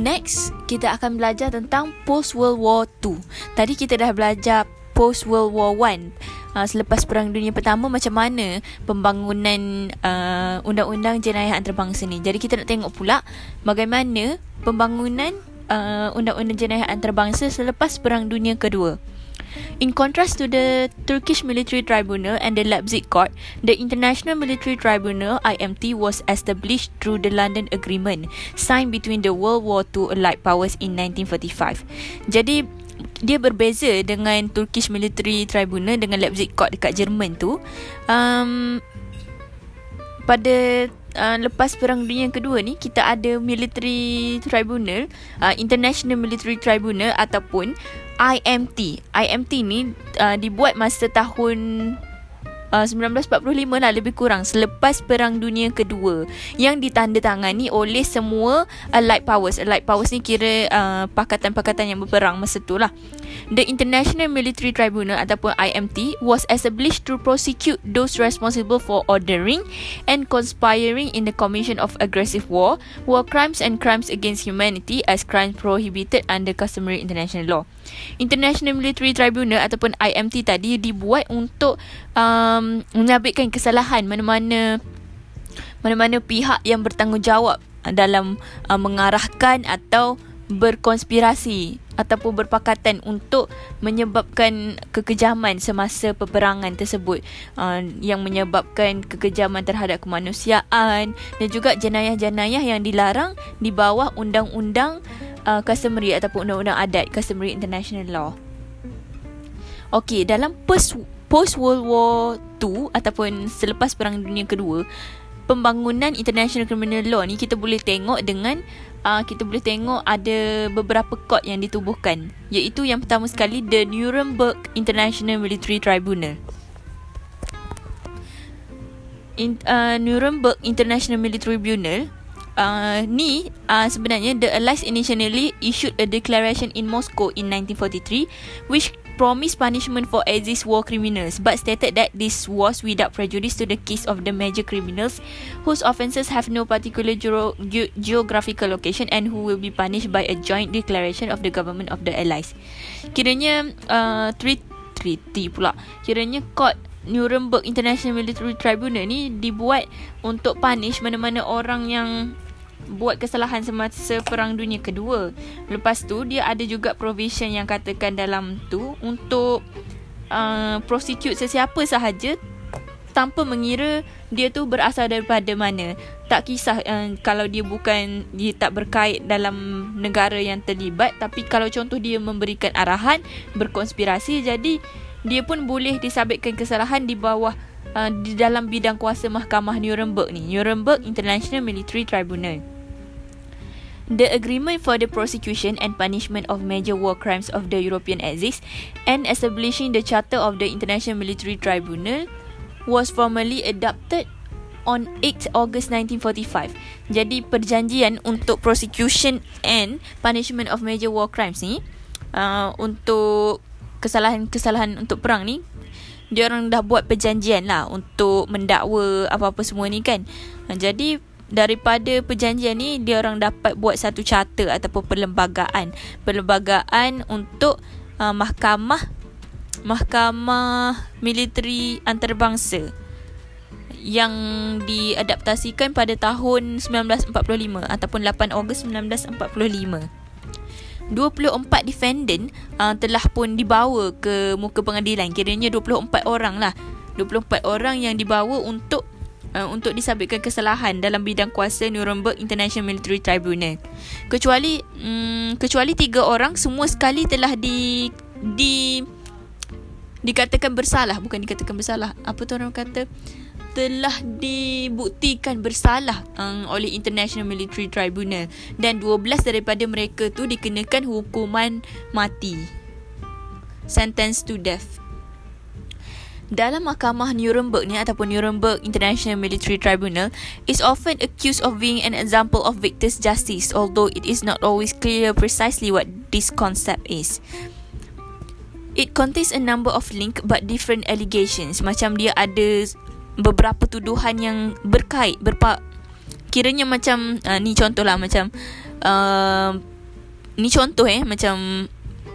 Next, kita akan belajar tentang post World War II. Tadi kita dah belajar post World War One. Uh, selepas Perang Dunia Pertama macam mana pembangunan uh, undang-undang jenayah antarabangsa ni. Jadi kita nak tengok pula bagaimana pembangunan uh, undang-undang jenayah antarabangsa selepas Perang Dunia Kedua. In contrast to the Turkish Military Tribunal and the Leipzig Court, the International Military Tribunal (IMT) was established through the London Agreement signed between the World War II Allied powers in 1945. Jadi dia berbeza dengan Turkish Military Tribunal dengan Leipzig Court dekat Jerman tu. Um, pada uh, lepas Perang Dunia Kedua ni kita ada military tribunal, uh, International Military Tribunal ataupun IMT. IMT ni uh, dibuat masa tahun uh, 1945 lah lebih kurang selepas Perang Dunia Kedua yang ditandatangani oleh semua allied powers. Allied powers ni kira uh, pakatan-pakatan yang berperang masa tu lah. The International Military Tribunal ataupun IMT was established to prosecute those responsible for ordering and conspiring in the commission of aggressive war, war crimes and crimes against humanity as crimes prohibited under customary international law. International Military Tribunal ataupun IMT tadi dibuat untuk um, menyabitkan kesalahan mana-mana mana-mana pihak yang bertanggungjawab dalam uh, mengarahkan atau berkonspirasi ataupun berpakatan untuk menyebabkan kekejaman semasa peperangan tersebut. Uh, yang menyebabkan kekejaman terhadap kemanusiaan dan juga jenayah-jenayah yang dilarang di bawah undang-undang uh, customary ataupun undang-undang adat customary international law. Okey, dalam post post World War II ataupun selepas Perang Dunia Kedua, pembangunan international criminal law ni kita boleh tengok dengan uh, kita boleh tengok ada beberapa kod yang ditubuhkan iaitu yang pertama sekali the Nuremberg International Military Tribunal. In, uh, Nuremberg International Military Tribunal uh, ni uh, sebenarnya the Allies initially issued a declaration in Moscow in 1943 which promised punishment for Axis war criminals but stated that this was without prejudice to the case of the major criminals whose offences have no particular ge- ge- geographical location and who will be punished by a joint declaration of the government of the Allies. Kiranya uh, treaty, treaty pula. Kiranya court Nuremberg International Military Tribunal ni dibuat untuk punish mana-mana orang yang buat kesalahan semasa Perang Dunia Kedua. Lepas tu dia ada juga provision yang katakan dalam tu untuk uh, prostitute sesiapa sahaja tanpa mengira dia tu berasal daripada mana. Tak kisah uh, kalau dia bukan dia tak berkait dalam negara yang terlibat tapi kalau contoh dia memberikan arahan berkonspirasi jadi dia pun boleh disabitkan kesalahan di bawah uh, di dalam bidang kuasa mahkamah Nuremberg ni Nuremberg International Military Tribunal The agreement for the prosecution and punishment of major war crimes of the European Axis and establishing the Charter of the International Military Tribunal was formally adopted on 8 August 1945. Jadi perjanjian untuk prosecution and punishment of major war crimes ni uh, untuk kesalahan-kesalahan untuk perang ni dia orang dah buat perjanjian lah untuk mendakwa apa-apa semua ni kan. Jadi daripada perjanjian ni dia orang dapat buat satu charter ataupun perlembagaan. Perlembagaan untuk uh, mahkamah mahkamah militeri antarabangsa yang diadaptasikan pada tahun 1945 ataupun 8 Ogos 1945 24 defendant uh, telah pun dibawa ke muka pengadilan. Kiranya 24 orang lah. 24 orang yang dibawa untuk uh, untuk disabitkan kesalahan dalam bidang kuasa Nuremberg International Military Tribunal. Kecuali um, kecuali tiga orang semua sekali telah di di dikatakan bersalah bukan dikatakan bersalah. Apa tu orang kata? telah dibuktikan bersalah um, oleh International Military Tribunal dan 12 daripada mereka tu dikenakan hukuman mati sentence to death dalam mahkamah Nuremberg ni ataupun Nuremberg International Military Tribunal is often accused of being an example of victor's justice although it is not always clear precisely what this concept is. It contains a number of link but different allegations macam dia ada beberapa tuduhan yang berkait berpa kiranya macam uh, ni contohlah macam uh, ni contoh eh macam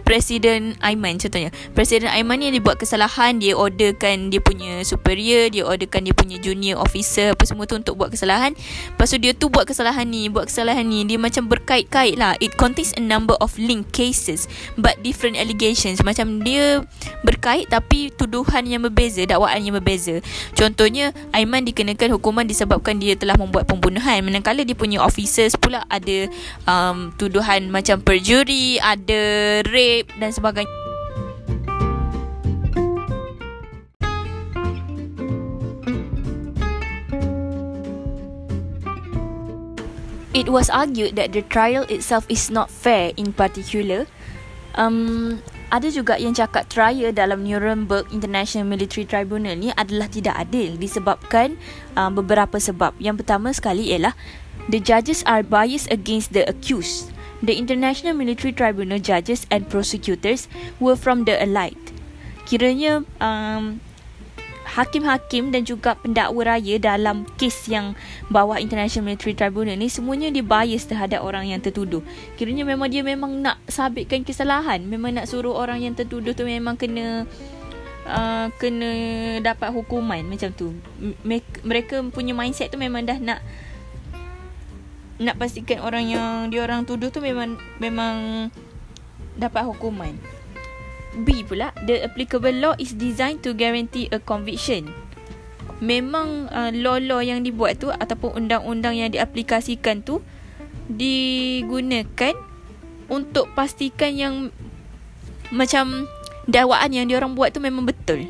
Presiden Aiman contohnya. Presiden Aiman ni dia buat kesalahan Dia orderkan dia punya superior Dia orderkan dia punya junior officer Apa semua tu untuk buat kesalahan. Lepas tu dia tu buat kesalahan ni Buat kesalahan ni Dia macam berkait-kait lah. It contains a number of link cases But different allegations. Macam dia berkait Tapi tuduhan yang berbeza Dakwaan yang berbeza. Contohnya Aiman dikenakan hukuman Disebabkan dia telah membuat pembunuhan. Manakala dia punya officers pula Ada um, tuduhan macam perjuri Ada rape rape dan sebagainya. It was argued that the trial itself is not fair in particular. Um, ada juga yang cakap trial dalam Nuremberg International Military Tribunal ni adalah tidak adil disebabkan um, beberapa sebab. Yang pertama sekali ialah the judges are biased against the accused the International Military Tribunal judges and prosecutors were from the Allied. Kiranya um, hakim-hakim dan juga pendakwa raya dalam kes yang bawah International Military Tribunal ni semuanya dia bias terhadap orang yang tertuduh. Kiranya memang dia memang nak sabitkan kesalahan, memang nak suruh orang yang tertuduh tu memang kena uh, kena dapat hukuman macam tu. Mereka punya mindset tu memang dah nak nak pastikan orang yang dia orang tuduh tu memang memang dapat hukuman. B pula, the applicable law is designed to guarantee a conviction. Memang uh, law-law yang dibuat tu ataupun undang-undang yang diaplikasikan tu digunakan untuk pastikan yang macam dakwaan yang diorang buat tu memang betul.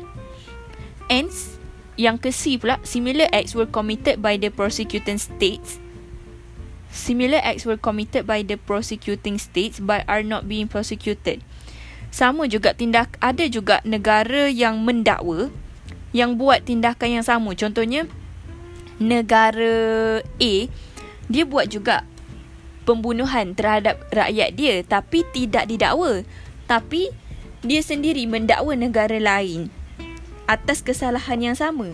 Hence, yang ke C pula, similar acts were committed by the prosecuting states Similar acts were committed by the prosecuting states but are not being prosecuted. Sama juga tindak ada juga negara yang mendakwa yang buat tindakan yang sama. Contohnya negara A dia buat juga pembunuhan terhadap rakyat dia tapi tidak didakwa. Tapi dia sendiri mendakwa negara lain atas kesalahan yang sama.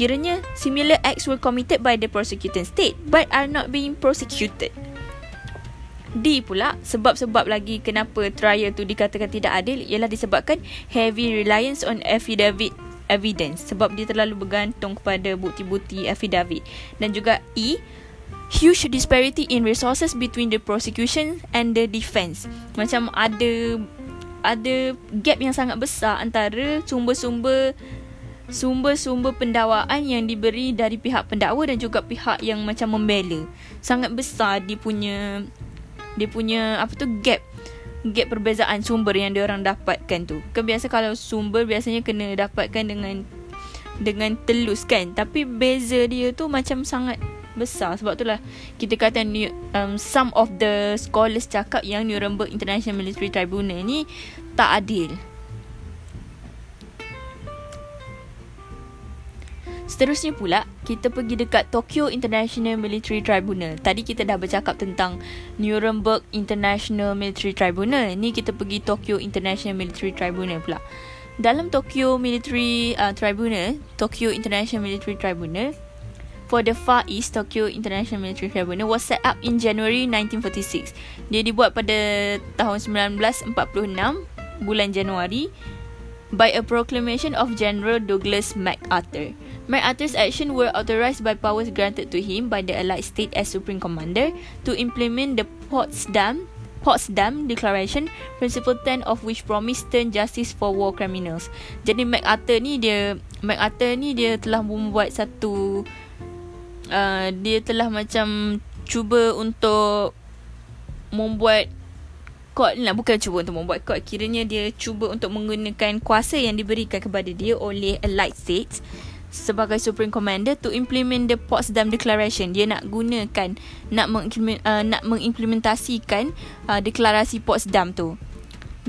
Kiranya similar acts were committed by the prosecuting state but are not being prosecuted. D pula sebab-sebab lagi kenapa trial tu dikatakan tidak adil ialah disebabkan heavy reliance on affidavit evidence sebab dia terlalu bergantung kepada bukti-bukti affidavit dan juga E huge disparity in resources between the prosecution and the defence macam ada ada gap yang sangat besar antara sumber-sumber sumber-sumber pendakwaan yang diberi dari pihak pendakwa dan juga pihak yang macam membela. Sangat besar dia punya dia punya apa tu gap gap perbezaan sumber yang dia orang dapatkan tu. Kan biasa kalau sumber biasanya kena dapatkan dengan dengan telus kan tapi beza dia tu macam sangat besar. Sebab itulah kita kata um, some of the scholars cakap yang Nuremberg International Military Tribunal ni tak adil Seterusnya pula, kita pergi dekat Tokyo International Military Tribunal. Tadi kita dah bercakap tentang Nuremberg International Military Tribunal. Ni kita pergi Tokyo International Military Tribunal pula. Dalam Tokyo Military uh, Tribunal, Tokyo International Military Tribunal, for the Far East, Tokyo International Military Tribunal was set up in January 1946. Dia dibuat pada tahun 1946, bulan Januari, by a proclamation of General Douglas MacArthur. MacArthur's action were authorized by powers granted to him by the Allied State as Supreme Commander to implement the Potsdam Potsdam Declaration, Principle 10 of which promised stern justice for war criminals. Jadi MacArthur ni dia MacArthur ni dia telah membuat satu uh, dia telah macam cuba untuk membuat court lah. Bukan cuba untuk membuat court. Kiranya dia cuba untuk menggunakan kuasa yang diberikan kepada dia oleh Allied States sebagai Supreme Commander to implement the Potsdam Declaration. Dia nak gunakan nak uh, nak mengimplementasikan uh, deklarasi Potsdam tu.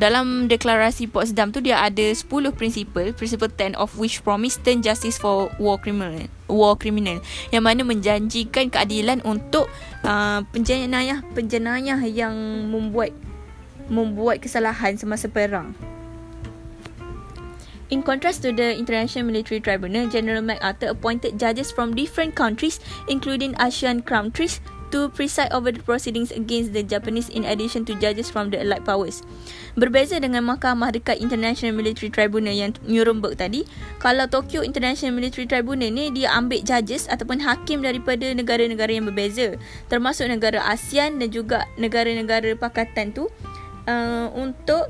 Dalam deklarasi Potsdam tu dia ada 10 prinsipal, principle 10 of which promise stern justice for war criminal. War criminal yang mana menjanjikan keadilan untuk uh, penjenayah penjenayah yang membuat membuat kesalahan semasa perang. In contrast to the International Military Tribunal, General MacArthur appointed judges from different countries, including ASEAN countries, to preside over the proceedings against the Japanese in addition to judges from the Allied powers. Berbeza dengan mahkamah dekat International Military Tribunal yang Nuremberg tadi, kalau Tokyo International Military Tribunal ni dia ambil judges ataupun hakim daripada negara-negara yang berbeza, termasuk negara ASEAN dan juga negara-negara pakatan tu uh, untuk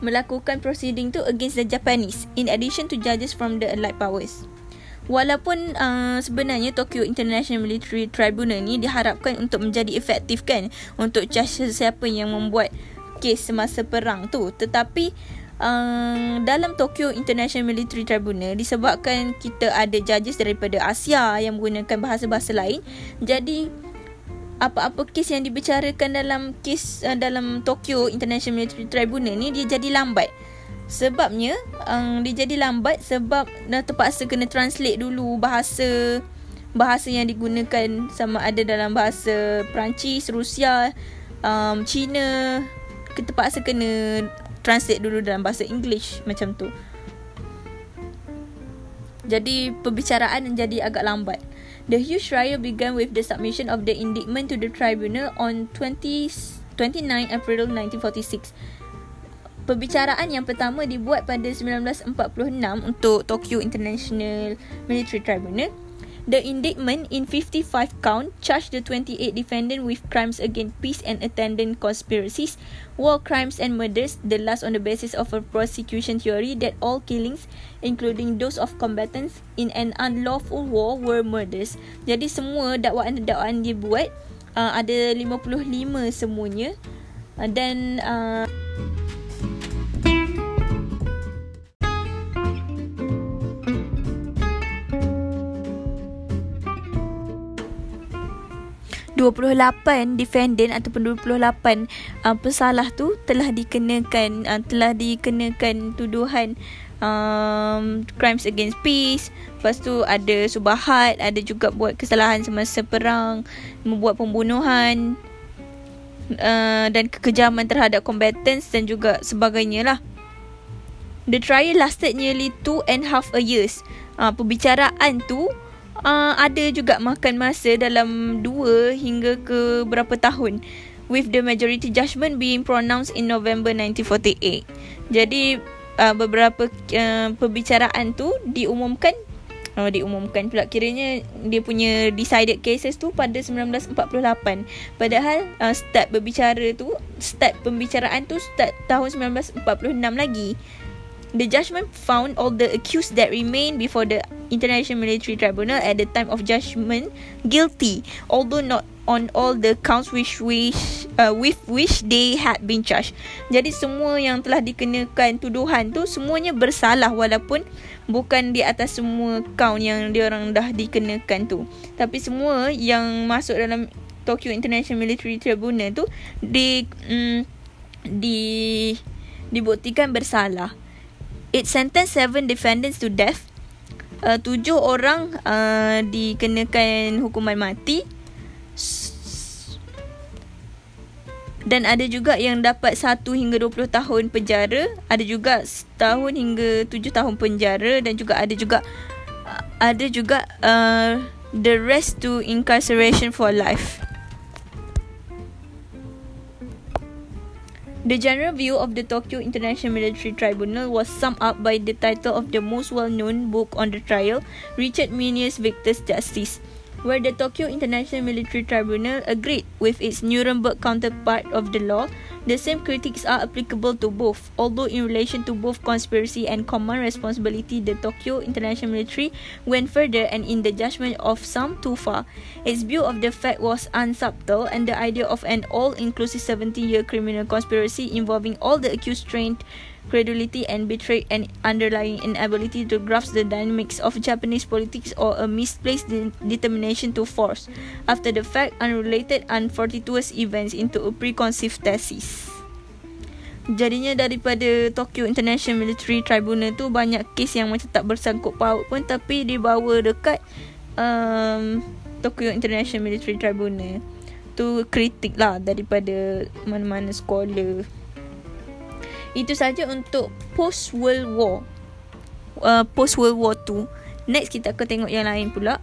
melakukan proceeding tu against the Japanese in addition to judges from the Allied powers. Walaupun uh, sebenarnya Tokyo International Military Tribunal ni diharapkan untuk menjadi efektif kan untuk charge sesiapa yang membuat kes semasa perang tu tetapi uh, dalam Tokyo International Military Tribunal disebabkan kita ada judges daripada Asia yang menggunakan bahasa-bahasa lain jadi apa-apa kes yang dibicarakan dalam kes uh, dalam Tokyo International Military Tribunal ni dia jadi lambat Sebabnya um, dia jadi lambat sebab dah terpaksa kena translate dulu bahasa bahasa yang digunakan sama ada dalam bahasa Perancis, Rusia, um, Cina. Kita terpaksa kena translate dulu dalam bahasa English macam tu. Jadi perbicaraan jadi agak lambat. The huge trial began with the submission of the indictment to the tribunal on 20, 29 April 1946 perbicaraan yang pertama dibuat pada 1946 untuk Tokyo International Military Tribunal. The indictment in 55 count charged the 28 defendant with crimes against peace and attendant conspiracies, war crimes and murders, the last on the basis of a prosecution theory that all killings, including those of combatants in an unlawful war, were murders. Jadi semua dakwaan-dakwaan dia buat uh, ada 55 semuanya. Uh, dan uh, 28 defendant ataupun 28 uh, pesalah tu telah dikenakan uh, telah dikenakan tuduhan um, crimes against peace. Lepas tu ada subahat ada juga buat kesalahan semasa perang membuat pembunuhan uh, dan kekejaman terhadap combatants dan juga sebagainya lah. The trial lasted nearly two and half a years. Uh, perbicaraan tu uh, ada juga makan masa dalam 2 hingga ke berapa tahun with the majority judgment being pronounced in November 1948. Jadi uh, beberapa uh, perbicaraan tu diumumkan uh, diumumkan pula kiranya dia punya decided cases tu pada 1948. Padahal uh, start berbicara tu start pembicaraan tu start tahun 1946 lagi. The judgment found all the accused that remain before the International Military Tribunal at the time of judgment guilty, although not on all the counts which which uh, with which they had been charged. Jadi semua yang telah dikenakan tuduhan tu semuanya bersalah walaupun bukan di atas semua count yang dia orang dah dikenakan tu. Tapi semua yang masuk dalam Tokyo International Military Tribunal tu di mm, di dibuktikan bersalah. It sentenced seven defendants to death. Uh, tujuh orang uh, dikenakan hukuman mati. Dan ada juga yang dapat satu hingga dua puluh tahun penjara. Ada juga setahun hingga tujuh tahun penjara. Dan juga ada juga ada juga uh, the rest to incarceration for life. The general view of the Tokyo International Military Tribunal was summed up by the title of the most well-known book on the trial, Richard Minius Victor's Justice, where the Tokyo International Military Tribunal agreed with its Nuremberg counterpart of the law The same critics are applicable to both, although in relation to both conspiracy and command responsibility, the Tokyo International Military went further and in the judgment of some too far. Its view of the fact was unsubtle and the idea of an all-inclusive 70-year criminal conspiracy involving all the accused trained credulity and betrayed an underlying inability to grasp the dynamics of Japanese politics or a misplaced de- determination to force, after the fact, unrelated and fortuitous events into a preconceived thesis. Jadinya daripada Tokyo International Military Tribunal tu banyak kes yang macam tak bersangkut paut pun tapi dibawa dekat um, Tokyo International Military Tribunal tu kritik lah daripada mana-mana scholar itu saja untuk post World War. Uh, post World War 2. Next kita akan tengok yang lain pula.